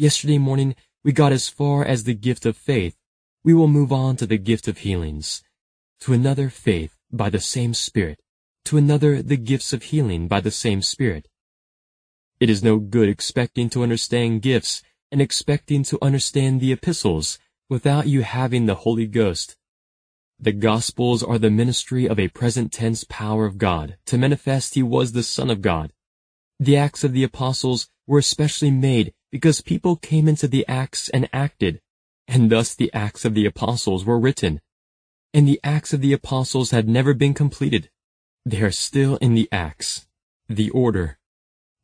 Yesterday morning, we got as far as the gift of faith. We will move on to the gift of healings. To another, faith by the same Spirit. To another, the gifts of healing by the same Spirit. It is no good expecting to understand gifts and expecting to understand the epistles without you having the Holy Ghost. The Gospels are the ministry of a present tense power of God to manifest He was the Son of God. The Acts of the Apostles were especially made because people came into the Acts and acted, and thus the Acts of the Apostles were written. And the Acts of the Apostles had never been completed. They are still in the Acts. The order.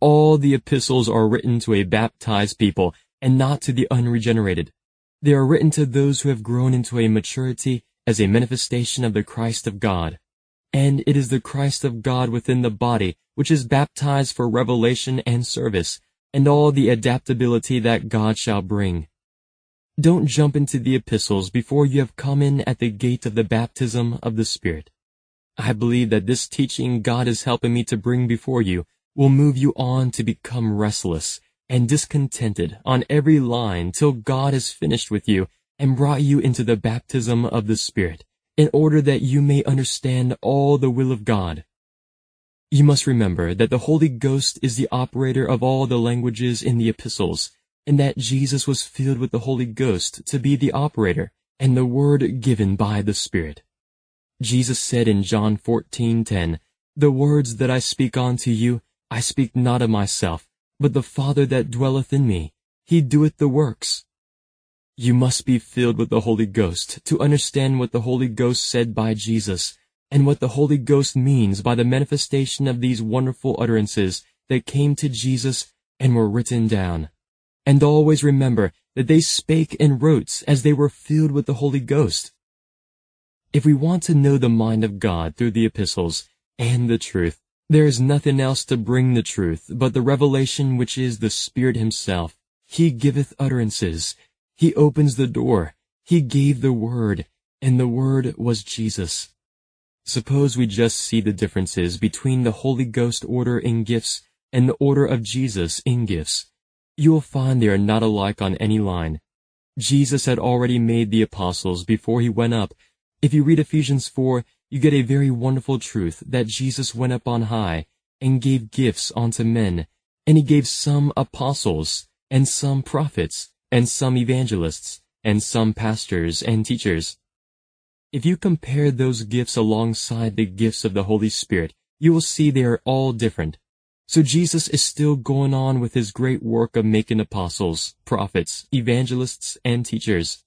All the epistles are written to a baptized people and not to the unregenerated. They are written to those who have grown into a maturity as a manifestation of the Christ of God. And it is the Christ of God within the body which is baptized for revelation and service, and all the adaptability that God shall bring. Don't jump into the epistles before you have come in at the gate of the baptism of the Spirit. I believe that this teaching God is helping me to bring before you will move you on to become restless and discontented on every line till God has finished with you and brought you into the baptism of the Spirit, in order that you may understand all the will of God. You must remember that the Holy Ghost is the operator of all the languages in the epistles, and that Jesus was filled with the Holy Ghost to be the operator and the word given by the Spirit. Jesus said in John 14:10, The words that I speak unto you, I speak not of myself, but the Father that dwelleth in me, he doeth the works. You must be filled with the Holy Ghost to understand what the Holy Ghost said by Jesus, and what the Holy Ghost means by the manifestation of these wonderful utterances that came to Jesus and were written down. And always remember that they spake and wrote as they were filled with the Holy Ghost. If we want to know the mind of God through the epistles and the truth, there is nothing else to bring the truth but the revelation which is the Spirit himself. He giveth utterances. He opens the door. He gave the word, and the word was Jesus. Suppose we just see the differences between the Holy Ghost order in gifts and the order of Jesus in gifts. You will find they are not alike on any line. Jesus had already made the apostles before he went up. If you read Ephesians 4, you get a very wonderful truth that Jesus went up on high and gave gifts unto men, and he gave some apostles, and some prophets, and some evangelists, and some pastors and teachers. If you compare those gifts alongside the gifts of the Holy Spirit, you will see they are all different. So Jesus is still going on with his great work of making apostles, prophets, evangelists, and teachers.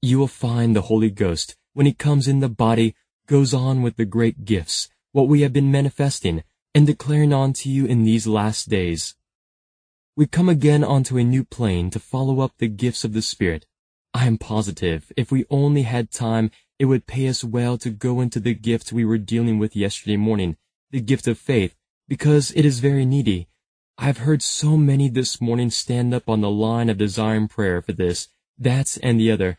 You will find the Holy Ghost, when he comes in the body goes on with the great gifts, what we have been manifesting and declaring unto you in these last days. We come again onto a new plane to follow up the gifts of the Spirit. I am positive if we only had time, it would pay us well to go into the gift we were dealing with yesterday morning, the gift of faith, because it is very needy. I have heard so many this morning stand up on the line of desiring prayer for this, that, and the other.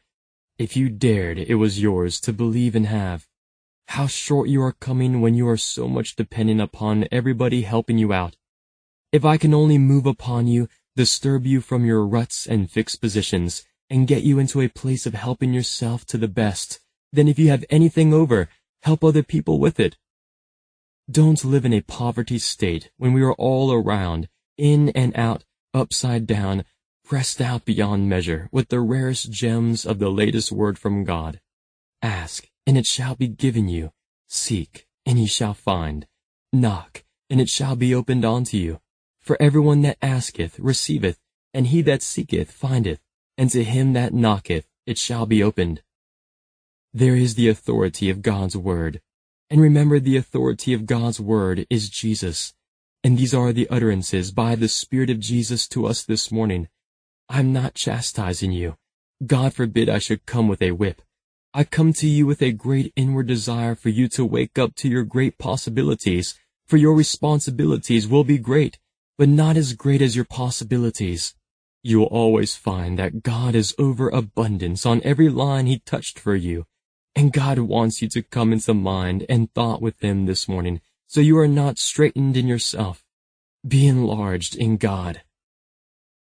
If you dared, it was yours to believe and have. How short you are coming when you are so much dependent upon everybody helping you out. If I can only move upon you, disturb you from your ruts and fixed positions, and get you into a place of helping yourself to the best, then if you have anything over, help other people with it. Don't live in a poverty state when we are all around, in and out, upside down, pressed out beyond measure with the rarest gems of the latest word from God. Ask, and it shall be given you. Seek, and ye shall find. Knock, and it shall be opened unto you. For everyone that asketh receiveth, and he that seeketh findeth, and to him that knocketh it shall be opened. There is the authority of God's word. And remember the authority of God's word is Jesus. And these are the utterances by the Spirit of Jesus to us this morning. I'm not chastising you. God forbid I should come with a whip. I come to you with a great inward desire for you to wake up to your great possibilities, for your responsibilities will be great, but not as great as your possibilities. You will always find that God is overabundance on every line He touched for you, and God wants you to come into mind and thought with Him this morning, so you are not straitened in yourself. Be enlarged in God.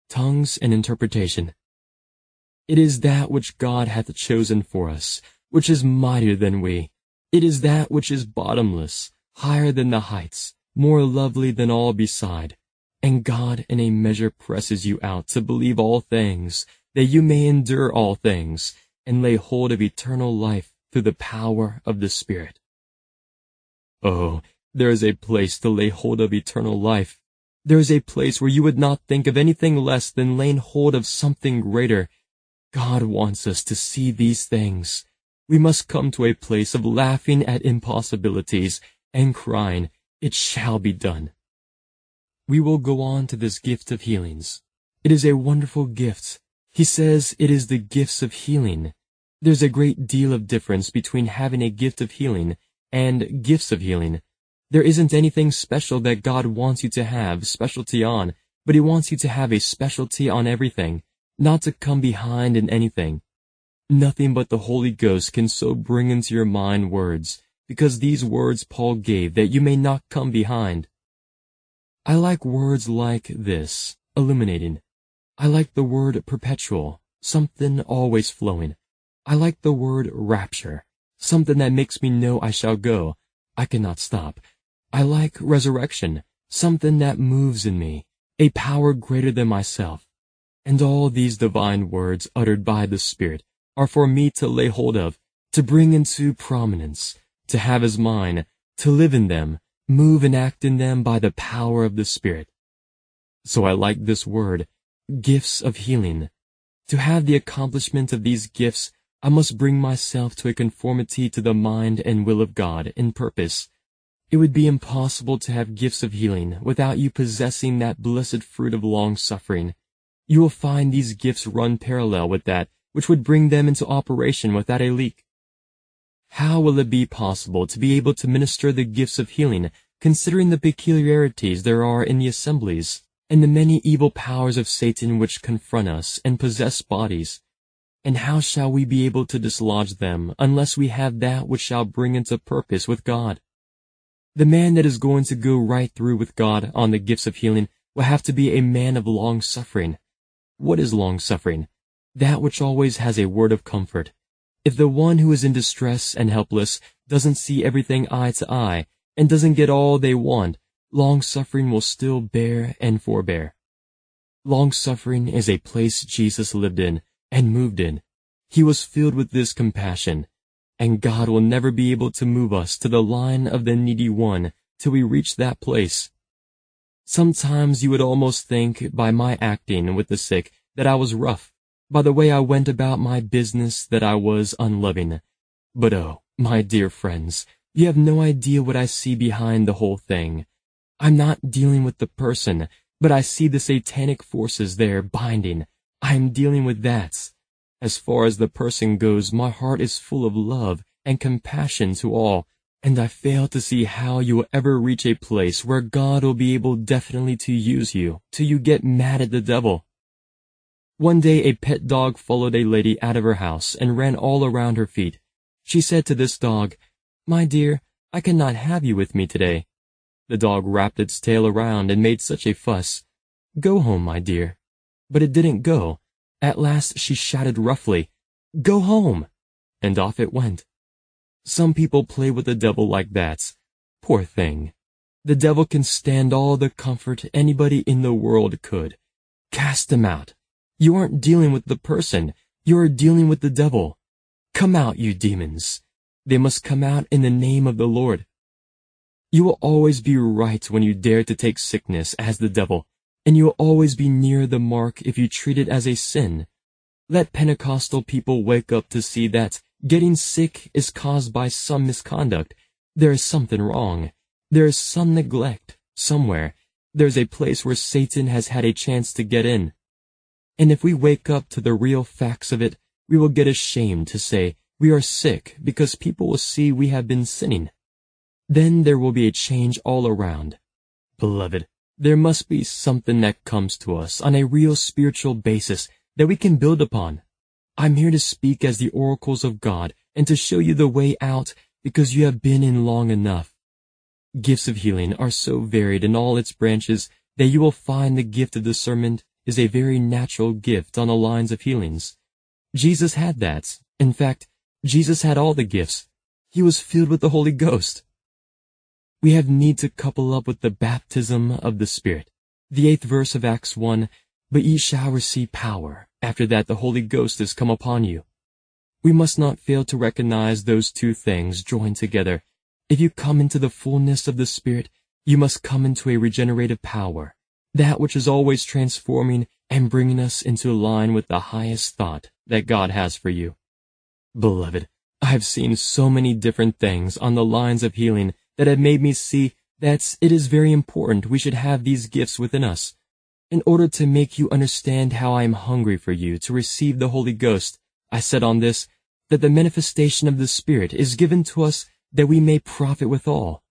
tongues and interpretation. It is that which God hath chosen for us, which is mightier than we. It is that which is bottomless, higher than the heights, more lovely than all beside. And God in a measure presses you out to believe all things, that you may endure all things, and lay hold of eternal life through the power of the Spirit. Oh, there is a place to lay hold of eternal life. There is a place where you would not think of anything less than laying hold of something greater. God wants us to see these things. We must come to a place of laughing at impossibilities and crying, it shall be done. We will go on to this gift of healings. It is a wonderful gift. He says it is the gifts of healing. There's a great deal of difference between having a gift of healing and gifts of healing. There isn't anything special that God wants you to have specialty on, but He wants you to have a specialty on everything, not to come behind in anything. Nothing but the Holy Ghost can so bring into your mind words, because these words Paul gave that you may not come behind. I like words like this, illuminating. I like the word perpetual, something always flowing. I like the word rapture, something that makes me know I shall go. I cannot stop. I like resurrection, something that moves in me, a power greater than myself. And all these divine words uttered by the Spirit are for me to lay hold of, to bring into prominence, to have as mine, to live in them, move and act in them by the power of the Spirit. So I like this word, gifts of healing. To have the accomplishment of these gifts, I must bring myself to a conformity to the mind and will of God in purpose. It would be impossible to have gifts of healing without you possessing that blessed fruit of long suffering. You will find these gifts run parallel with that which would bring them into operation without a leak. How will it be possible to be able to minister the gifts of healing, considering the peculiarities there are in the assemblies, and the many evil powers of Satan which confront us and possess bodies? And how shall we be able to dislodge them unless we have that which shall bring into purpose with God? The man that is going to go right through with God on the gifts of healing will have to be a man of long suffering. What is long suffering? that which always has a word of comfort. If the one who is in distress and helpless doesn't see everything eye to eye and doesn't get all they want, long-suffering will still bear and forbear. Long-suffering is a place Jesus lived in and moved in. He was filled with this compassion, and God will never be able to move us to the line of the needy one till we reach that place. Sometimes you would almost think by my acting with the sick that I was rough, by the way I went about my business that I was unloving. But oh, my dear friends, you have no idea what I see behind the whole thing. I'm not dealing with the person, but I see the satanic forces there binding. I am dealing with that. As far as the person goes, my heart is full of love and compassion to all, and I fail to see how you will ever reach a place where God will be able definitely to use you till you get mad at the devil. One day a pet dog followed a lady out of her house and ran all around her feet. She said to this dog, My dear, I cannot have you with me today. The dog wrapped its tail around and made such a fuss. Go home, my dear. But it didn't go. At last she shouted roughly, Go home! And off it went. Some people play with the devil like that. Poor thing. The devil can stand all the comfort anybody in the world could. Cast him out. You aren't dealing with the person. You are dealing with the devil. Come out, you demons. They must come out in the name of the Lord. You will always be right when you dare to take sickness as the devil, and you will always be near the mark if you treat it as a sin. Let Pentecostal people wake up to see that getting sick is caused by some misconduct. There is something wrong. There is some neglect, somewhere. There's a place where Satan has had a chance to get in. And if we wake up to the real facts of it, we will get ashamed to say we are sick because people will see we have been sinning. Then there will be a change all around. Beloved, there must be something that comes to us on a real spiritual basis that we can build upon. I'm here to speak as the oracles of God and to show you the way out because you have been in long enough. Gifts of healing are so varied in all its branches that you will find the gift of discernment is a very natural gift on the lines of healings. Jesus had that. In fact, Jesus had all the gifts. He was filled with the Holy Ghost. We have need to couple up with the baptism of the Spirit. The eighth verse of Acts 1, But ye shall receive power, after that the Holy Ghost is come upon you. We must not fail to recognize those two things joined together. If you come into the fullness of the Spirit, you must come into a regenerative power, that which is always transforming and bringing us into line with the highest thought that God has for you. Beloved, I have seen so many different things on the lines of healing that have made me see that it is very important we should have these gifts within us. In order to make you understand how I am hungry for you to receive the Holy Ghost, I said on this, that the manifestation of the Spirit is given to us that we may profit withal.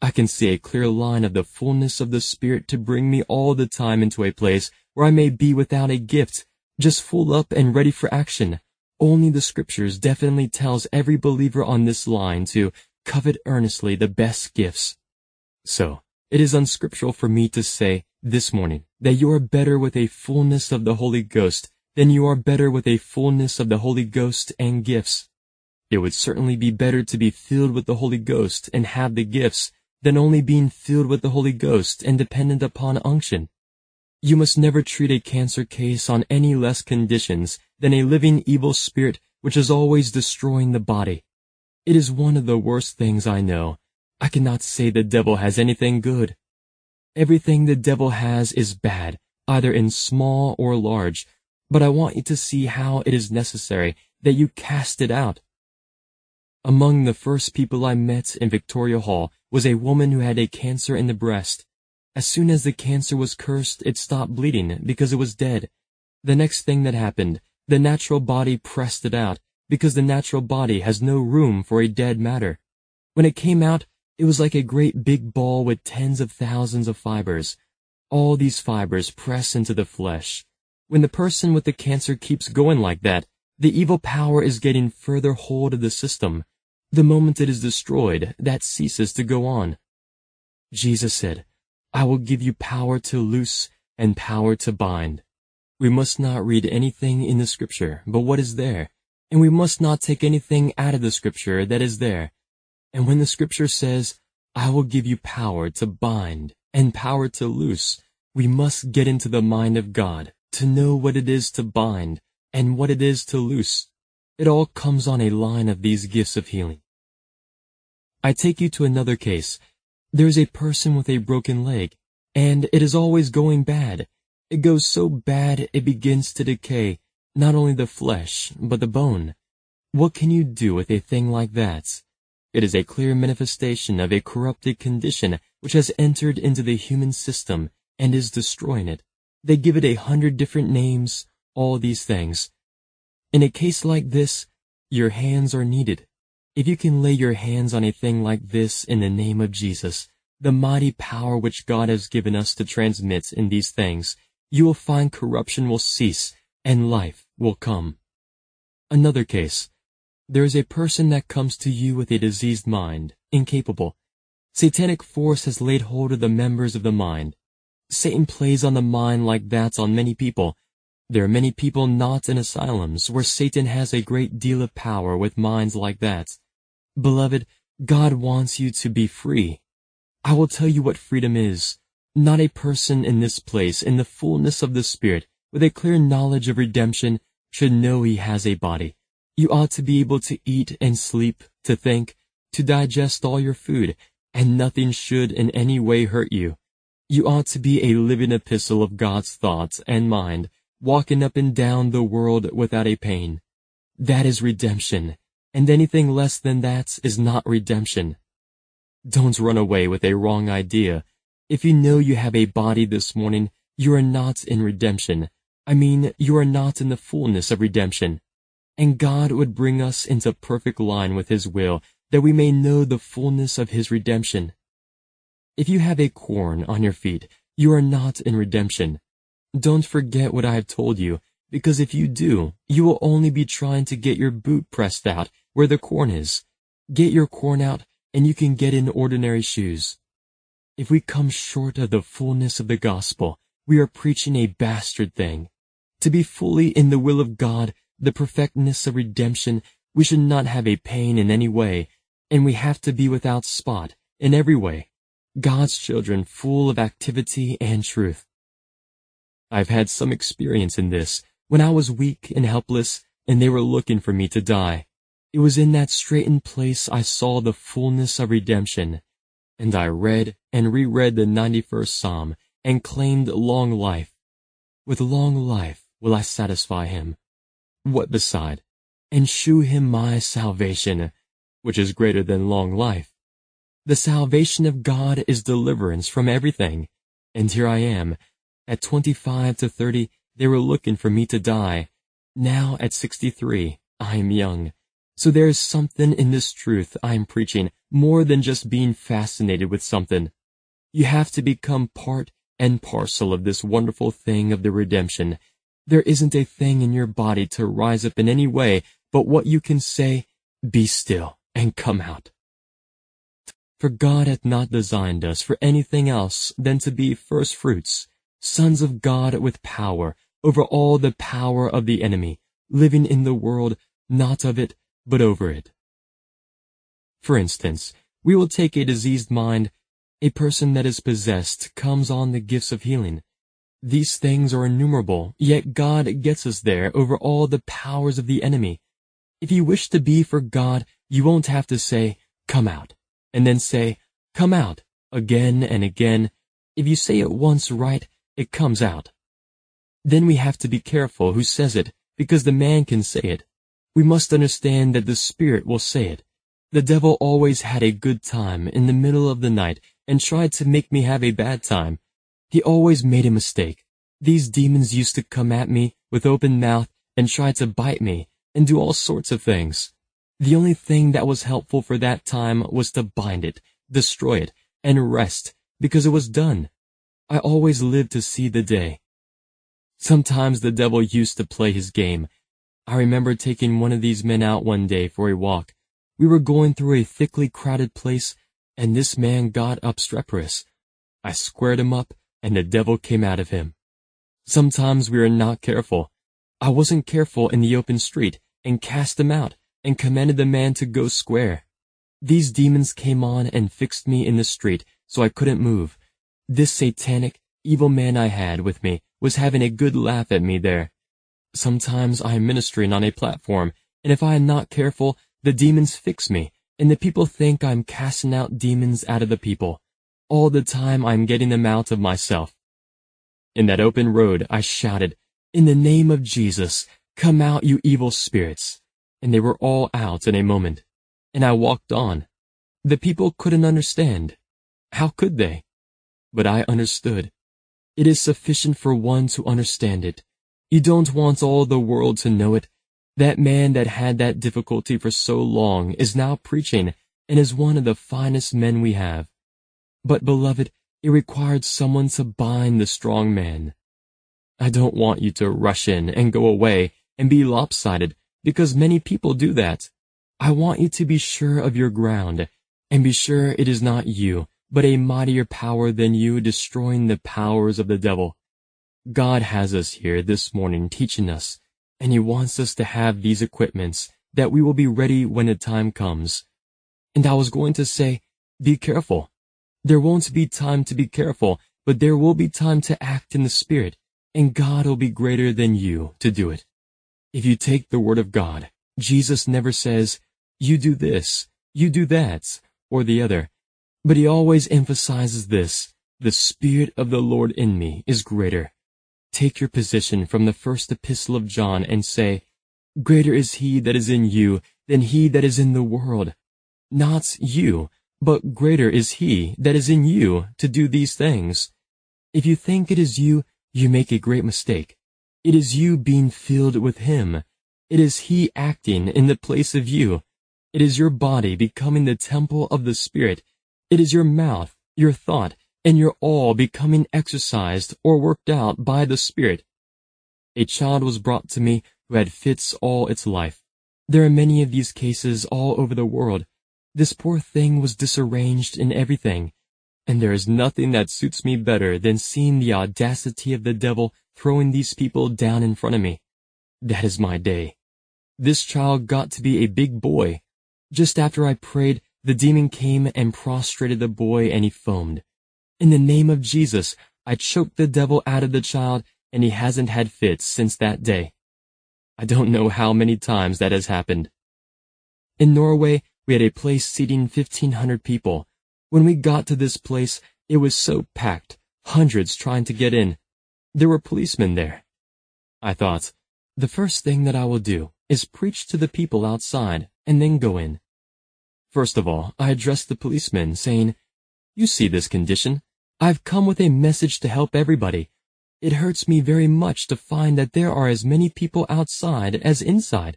I can see a clear line of the fullness of the Spirit to bring me all the time into a place where I may be without a gift, just full up and ready for action. Only the scriptures definitely tells every believer on this line to covet earnestly the best gifts. So, it is unscriptural for me to say this morning that you are better with a fullness of the Holy Ghost than you are better with a fullness of the Holy Ghost and gifts. It would certainly be better to be filled with the Holy Ghost and have the gifts than only being filled with the Holy Ghost and dependent upon unction. You must never treat a cancer case on any less conditions than a living evil spirit which is always destroying the body. It is one of the worst things I know. I cannot say the devil has anything good. Everything the devil has is bad, either in small or large, but I want you to see how it is necessary that you cast it out. Among the first people I met in Victoria Hall was a woman who had a cancer in the breast. As soon as the cancer was cursed, it stopped bleeding because it was dead. The next thing that happened, the natural body pressed it out because the natural body has no room for a dead matter. When it came out, it was like a great big ball with tens of thousands of fibers. All these fibers press into the flesh. When the person with the cancer keeps going like that, the evil power is getting further hold of the system. The moment it is destroyed, that ceases to go on. Jesus said, I will give you power to loose and power to bind. We must not read anything in the scripture but what is there, and we must not take anything out of the scripture that is there. And when the scripture says, I will give you power to bind and power to loose, we must get into the mind of God to know what it is to bind and what it is to loose. It all comes on a line of these gifts of healing. I take you to another case. There is a person with a broken leg, and it is always going bad. It goes so bad it begins to decay, not only the flesh, but the bone. What can you do with a thing like that? It is a clear manifestation of a corrupted condition which has entered into the human system and is destroying it. They give it a hundred different names, all these things. In a case like this, your hands are needed. If you can lay your hands on a thing like this in the name of Jesus, the mighty power which God has given us to transmit in these things, you will find corruption will cease and life will come. Another case. There is a person that comes to you with a diseased mind, incapable. Satanic force has laid hold of the members of the mind. Satan plays on the mind like that on many people. There are many people not in asylums where Satan has a great deal of power with minds like that. Beloved, God wants you to be free. I will tell you what freedom is. Not a person in this place in the fullness of the Spirit with a clear knowledge of redemption should know he has a body. You ought to be able to eat and sleep, to think, to digest all your food, and nothing should in any way hurt you. You ought to be a living epistle of God's thoughts and mind, walking up and down the world without a pain. That is redemption, and anything less than that is not redemption. Don't run away with a wrong idea. If you know you have a body this morning, you are not in redemption. I mean, you are not in the fullness of redemption. And God would bring us into perfect line with His will, that we may know the fullness of His redemption. If you have a corn on your feet, you are not in redemption. Don't forget what I have told you, because if you do, you will only be trying to get your boot pressed out where the corn is. Get your corn out, and you can get in ordinary shoes. If we come short of the fullness of the gospel, we are preaching a bastard thing. To be fully in the will of God, the perfectness of redemption, we should not have a pain in any way, and we have to be without spot in every way. God's children full of activity and truth. I've had some experience in this when I was weak and helpless and they were looking for me to die. It was in that straitened place I saw the fullness of redemption, and I read and reread the 91st Psalm and claimed long life. With long life will I satisfy him. What beside? And shew him my salvation, which is greater than long life. The salvation of God is deliverance from everything. And here I am. At 25 to 30, they were looking for me to die. Now at 63, I am young. So there is something in this truth I am preaching more than just being fascinated with something. You have to become part and parcel of this wonderful thing of the redemption. There isn't a thing in your body to rise up in any way but what you can say, be still and come out. For God hath not designed us for anything else than to be first fruits, sons of God with power, over all the power of the enemy, living in the world, not of it, but over it. For instance, we will take a diseased mind. A person that is possessed comes on the gifts of healing. These things are innumerable, yet God gets us there over all the powers of the enemy. If you wish to be for God, you won't have to say, come out, and then say, come out, again and again. If you say it once right, it comes out. Then we have to be careful who says it, because the man can say it. We must understand that the Spirit will say it. The devil always had a good time in the middle of the night and tried to make me have a bad time. He always made a mistake. These demons used to come at me with open mouth and try to bite me and do all sorts of things. The only thing that was helpful for that time was to bind it, destroy it, and rest, because it was done. I always lived to see the day. Sometimes the devil used to play his game. I remember taking one of these men out one day for a walk. We were going through a thickly crowded place, and this man got obstreperous. I squared him up, and the devil came out of him. Sometimes we are not careful. I wasn't careful in the open street, and cast him out, and commanded the man to go square. These demons came on and fixed me in the street, so I couldn't move. This satanic, evil man I had with me was having a good laugh at me there. Sometimes I am ministering on a platform, and if I am not careful, the demons fix me, and the people think I'm casting out demons out of the people. All the time I'm getting them out of myself. In that open road, I shouted, In the name of Jesus, come out, you evil spirits. And they were all out in a moment. And I walked on. The people couldn't understand. How could they? But I understood. It is sufficient for one to understand it. You don't want all the world to know it. That man that had that difficulty for so long is now preaching and is one of the finest men we have. But, beloved, it required someone to bind the strong man. I don't want you to rush in and go away and be lopsided, because many people do that. I want you to be sure of your ground, and be sure it is not you, but a mightier power than you destroying the powers of the devil. God has us here this morning teaching us, and he wants us to have these equipments that we will be ready when the time comes. And I was going to say, be careful. There won't be time to be careful, but there will be time to act in the Spirit, and God will be greater than you to do it. If you take the Word of God, Jesus never says, you do this, you do that, or the other. But he always emphasizes this, the Spirit of the Lord in me is greater. Take your position from the first epistle of John and say, Greater is he that is in you than he that is in the world. Not you, but greater is he that is in you to do these things. If you think it is you, you make a great mistake. It is you being filled with him. It is he acting in the place of you. It is your body becoming the temple of the Spirit it is your mouth, your thought, and your all becoming exercised or worked out by the Spirit. A child was brought to me who had fits all its life. There are many of these cases all over the world. This poor thing was disarranged in everything. And there is nothing that suits me better than seeing the audacity of the devil throwing these people down in front of me. That is my day. This child got to be a big boy. Just after I prayed, the demon came and prostrated the boy and he foamed. In the name of Jesus, I choked the devil out of the child and he hasn't had fits since that day. I don't know how many times that has happened. In Norway, we had a place seating 1500 people. When we got to this place, it was so packed, hundreds trying to get in. There were policemen there. I thought, the first thing that I will do is preach to the people outside and then go in. First of all, I addressed the policemen, saying, You see this condition. I've come with a message to help everybody. It hurts me very much to find that there are as many people outside as inside,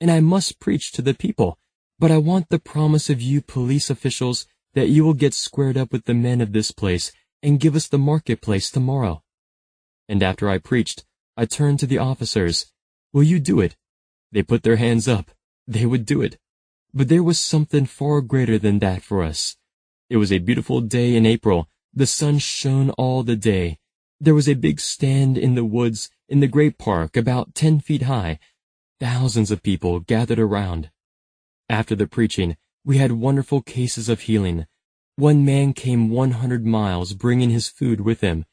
and I must preach to the people, but I want the promise of you police officials that you will get squared up with the men of this place and give us the marketplace tomorrow. And after I preached, I turned to the officers. Will you do it? They put their hands up. They would do it. But there was something far greater than that for us. It was a beautiful day in April. The sun shone all the day, there was a big stand in the woods in the great park about ten feet high. Thousands of people gathered around. After the preaching, we had wonderful cases of healing. One man came 100 miles bringing his food with him.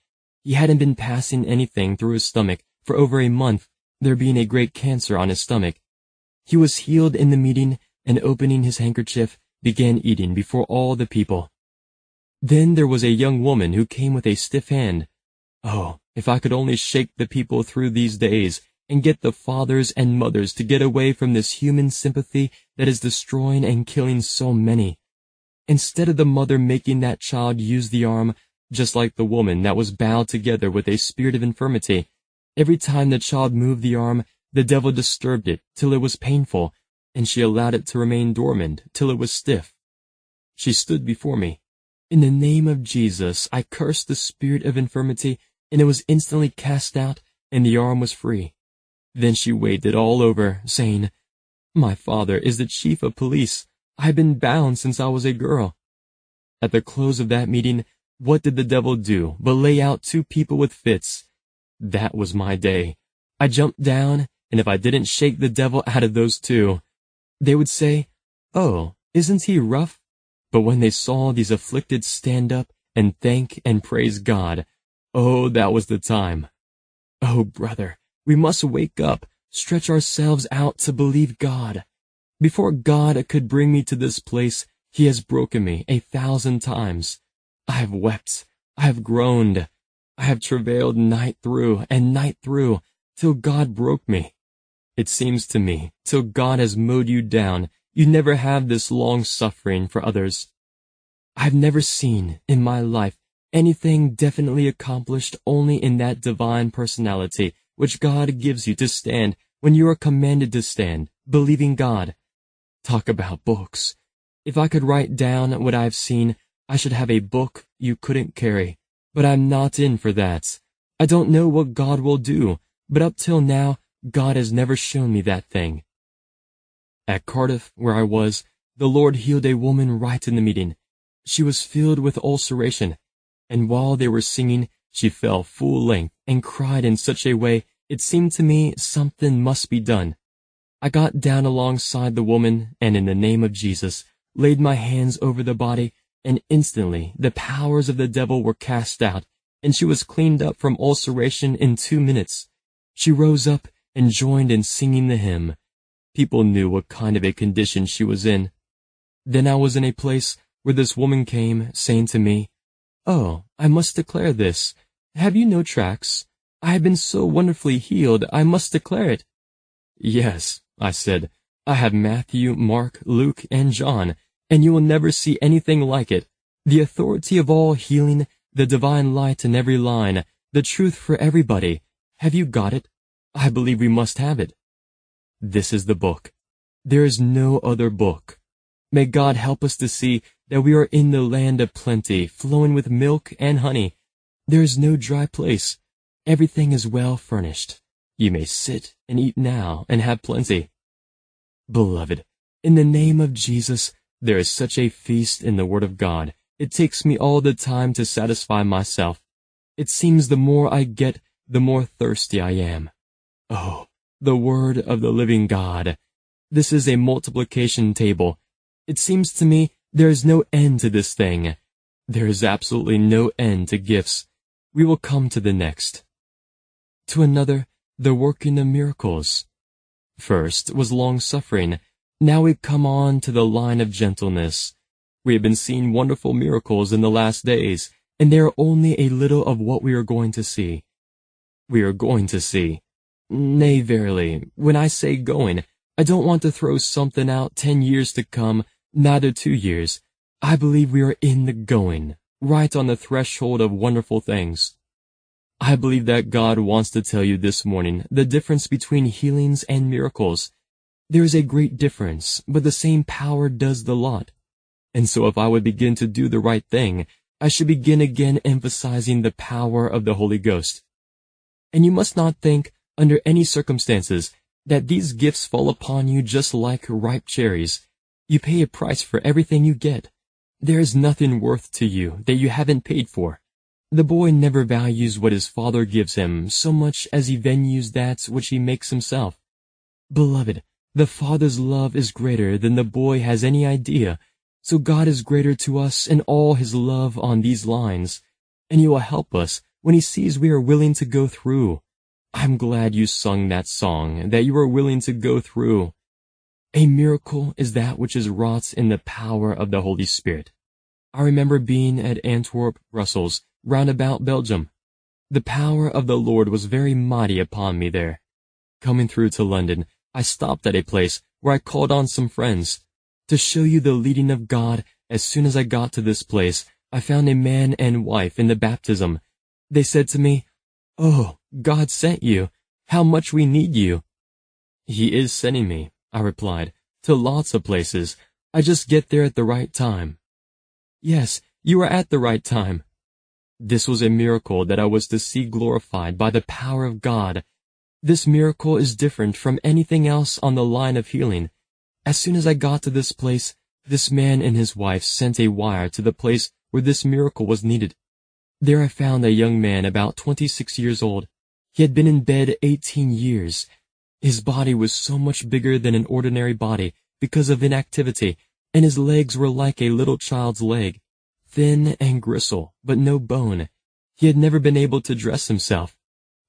He hadn't been passing anything through his stomach for over a month, there being a great cancer on his stomach. He was healed in the meeting and opening his handkerchief, began eating before all the people. Then there was a young woman who came with a stiff hand. Oh, if I could only shake the people through these days and get the fathers and mothers to get away from this human sympathy that is destroying and killing so many. Instead of the mother making that child use the arm, just like the woman that was bowed together with a spirit of infirmity, every time the child moved the arm, the devil disturbed it till it was painful, and she allowed it to remain dormant till it was stiff. She stood before me. In the name of Jesus, I cursed the spirit of infirmity and it was instantly cast out, and the arm was free. Then she waved it all over, saying, My father is the chief of police. I've been bound since I was a girl. At the close of that meeting, what did the devil do but lay out two people with fits? That was my day. I jumped down, and if I didn't shake the devil out of those two, they would say, Oh, isn't he rough? But when they saw these afflicted stand up and thank and praise God, Oh, that was the time. Oh, brother, we must wake up, stretch ourselves out to believe God. Before God could bring me to this place, he has broken me a thousand times. I have wept, I have groaned, I have travailed night through and night through, till God broke me. It seems to me, till God has mowed you down, you never have this long suffering for others. I've never seen, in my life, anything definitely accomplished only in that divine personality which God gives you to stand when you are commanded to stand, believing God. Talk about books. If I could write down what I've seen, I should have a book you couldn't carry. But I'm not in for that. I don't know what God will do, but up till now, God has never shown me that thing. At Cardiff, where I was, the Lord healed a woman right in the meeting. She was filled with ulceration, and while they were singing, she fell full length and cried in such a way it seemed to me something must be done. I got down alongside the woman and in the name of Jesus laid my hands over the body and instantly the powers of the devil were cast out and she was cleaned up from ulceration in two minutes. She rose up and joined in singing the hymn. People knew what kind of a condition she was in. Then I was in a place where this woman came saying to me, Oh, I must declare this. Have you no tracks? I have been so wonderfully healed, I must declare it. Yes, I said, I have Matthew, Mark, Luke, and John, and you will never see anything like it. The authority of all healing, the divine light in every line, the truth for everybody. Have you got it? I believe we must have it. This is the book. There is no other book. May God help us to see that we are in the land of plenty, flowing with milk and honey. There is no dry place. Everything is well furnished. You may sit and eat now and have plenty. Beloved, in the name of Jesus, there is such a feast in the Word of God It takes me all the time to satisfy myself. It seems the more I get, the more thirsty I am. Oh, the word of the living God. This is a multiplication table. It seems to me there is no end to this thing. There is absolutely no end to gifts. We will come to the next. To another, the working of miracles. First was long suffering. Now we've come on to the line of gentleness. We have been seeing wonderful miracles in the last days, and they are only a little of what we are going to see. We are going to see. Nay, verily, when I say going, I don't want to throw something out ten years to come, neither two years. I believe we are in the going, right on the threshold of wonderful things. I believe that God wants to tell you this morning the difference between healings and miracles. There is a great difference, but the same power does the lot. And so if I would begin to do the right thing, I should begin again emphasizing the power of the Holy Ghost. And you must not think, under any circumstances, that these gifts fall upon you just like ripe cherries. You pay a price for everything you get. There is nothing worth to you that you haven't paid for. The boy never values what his father gives him so much as he values that which he makes himself. Beloved, the Father's love is greater than the boy has any idea, so God is greater to us in all his love on these lines, and he will help us when he sees we are willing to go through. I'm glad you sung that song, that you are willing to go through. A miracle is that which is wrought in the power of the Holy Spirit. I remember being at Antwerp, Brussels, round about Belgium. The power of the Lord was very mighty upon me there. Coming through to London, I stopped at a place where I called on some friends. To show you the leading of God, as soon as I got to this place, I found a man and wife in the baptism. They said to me, Oh, God sent you. How much we need you. He is sending me, I replied, to lots of places. I just get there at the right time. Yes, you are at the right time. This was a miracle that I was to see glorified by the power of God. This miracle is different from anything else on the line of healing. As soon as I got to this place, this man and his wife sent a wire to the place where this miracle was needed. There I found a young man about 26 years old. He had been in bed 18 years. His body was so much bigger than an ordinary body because of inactivity, and his legs were like a little child's leg thin and gristle, but no bone. He had never been able to dress himself.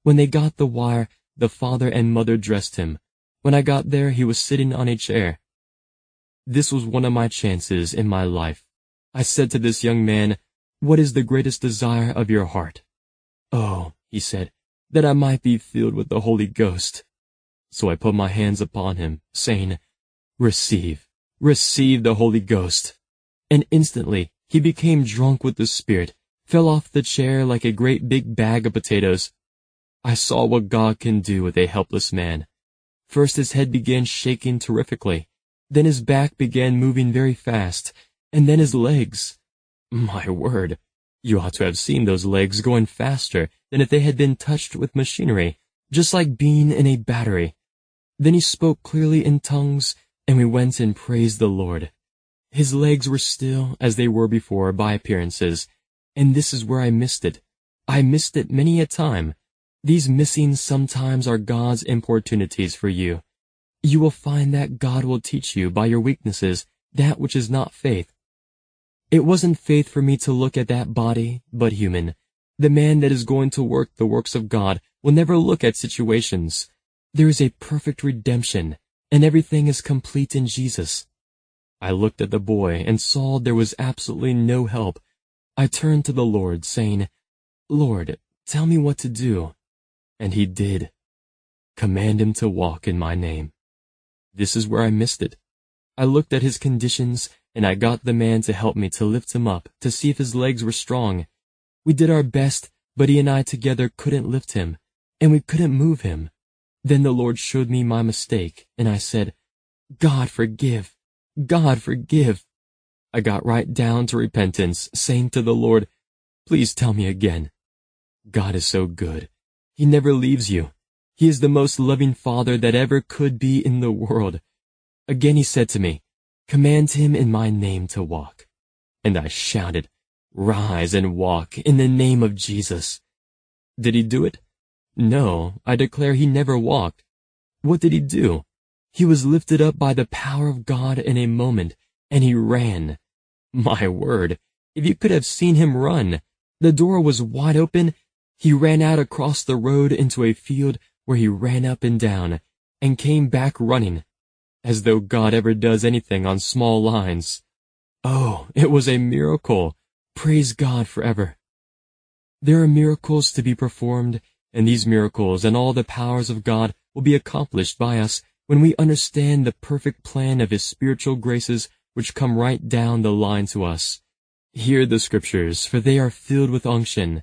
When they got the wire, the father and mother dressed him. When I got there, he was sitting on a chair. This was one of my chances in my life. I said to this young man, What is the greatest desire of your heart? Oh, he said, that I might be filled with the Holy Ghost. So I put my hands upon him, saying, Receive, receive the Holy Ghost. And instantly he became drunk with the Spirit, fell off the chair like a great big bag of potatoes. I saw what God can do with a helpless man. First his head began shaking terrifically, then his back began moving very fast, and then his legs. My word, you ought to have seen those legs going faster than if they had been touched with machinery, just like being in a battery. Then he spoke clearly in tongues, and we went and praised the Lord. His legs were still as they were before by appearances, and this is where I missed it. I missed it many a time. These missings sometimes are God's importunities for you. You will find that God will teach you by your weaknesses that which is not faith. It wasn't faith for me to look at that body, but human. The man that is going to work the works of God will never look at situations. There is a perfect redemption, and everything is complete in Jesus. I looked at the boy and saw there was absolutely no help. I turned to the Lord, saying, Lord, tell me what to do. And he did. Command him to walk in my name. This is where I missed it. I looked at his conditions, and I got the man to help me to lift him up to see if his legs were strong. We did our best, but he and I together couldn't lift him, and we couldn't move him. Then the Lord showed me my mistake, and I said, God forgive. God forgive. I got right down to repentance, saying to the Lord, Please tell me again. God is so good. He never leaves you. He is the most loving Father that ever could be in the world. Again he said to me, Command him in my name to walk. And I shouted, Rise and walk in the name of Jesus. Did he do it? No, I declare he never walked. What did he do? He was lifted up by the power of God in a moment, and he ran. My word, if you could have seen him run! The door was wide open. He ran out across the road into a field where he ran up and down, and came back running, as though God ever does anything on small lines. Oh, it was a miracle. Praise God forever. There are miracles to be performed, and these miracles and all the powers of God will be accomplished by us when we understand the perfect plan of His spiritual graces which come right down the line to us. Hear the scriptures, for they are filled with unction.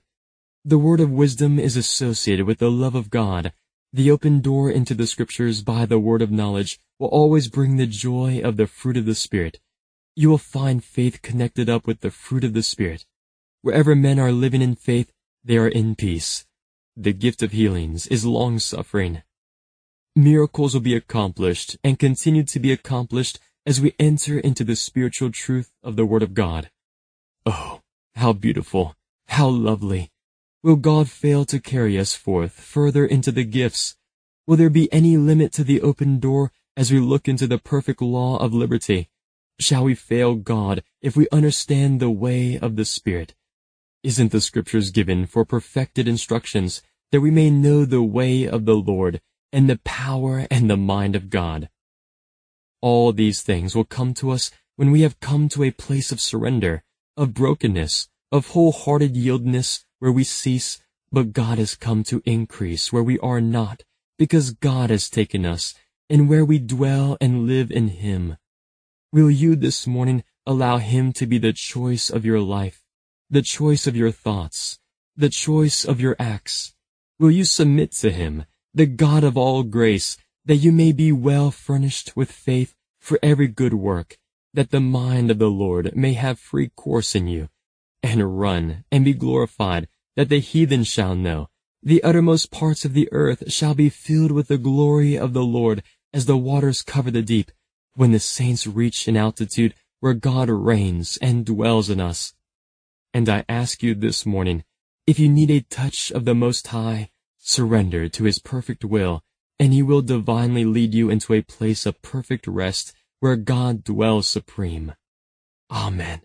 The word of wisdom is associated with the love of God. The open door into the scriptures by the word of knowledge will always bring the joy of the fruit of the Spirit. You will find faith connected up with the fruit of the Spirit. Wherever men are living in faith, they are in peace. The gift of healings is long-suffering. Miracles will be accomplished and continue to be accomplished as we enter into the spiritual truth of the Word of God. Oh, how beautiful, how lovely. Will God fail to carry us forth further into the gifts? Will there be any limit to the open door as we look into the perfect law of liberty? Shall we fail God if we understand the way of the Spirit? Isn't the scriptures given for perfected instructions that we may know the way of the Lord and the power and the mind of God? All these things will come to us when we have come to a place of surrender, of brokenness, of wholehearted yieldness where we cease, but God has come to increase where we are not, because God has taken us, and where we dwell and live in Him. Will you this morning allow Him to be the choice of your life? The choice of your thoughts, the choice of your acts? Will you submit to him, the God of all grace, that you may be well furnished with faith for every good work, that the mind of the Lord may have free course in you, and run and be glorified, that the heathen shall know, the uttermost parts of the earth shall be filled with the glory of the Lord as the waters cover the deep, when the saints reach an altitude where God reigns and dwells in us. And I ask you this morning, if you need a touch of the Most High, surrender to His perfect will, and He will divinely lead you into a place of perfect rest where God dwells supreme. Amen.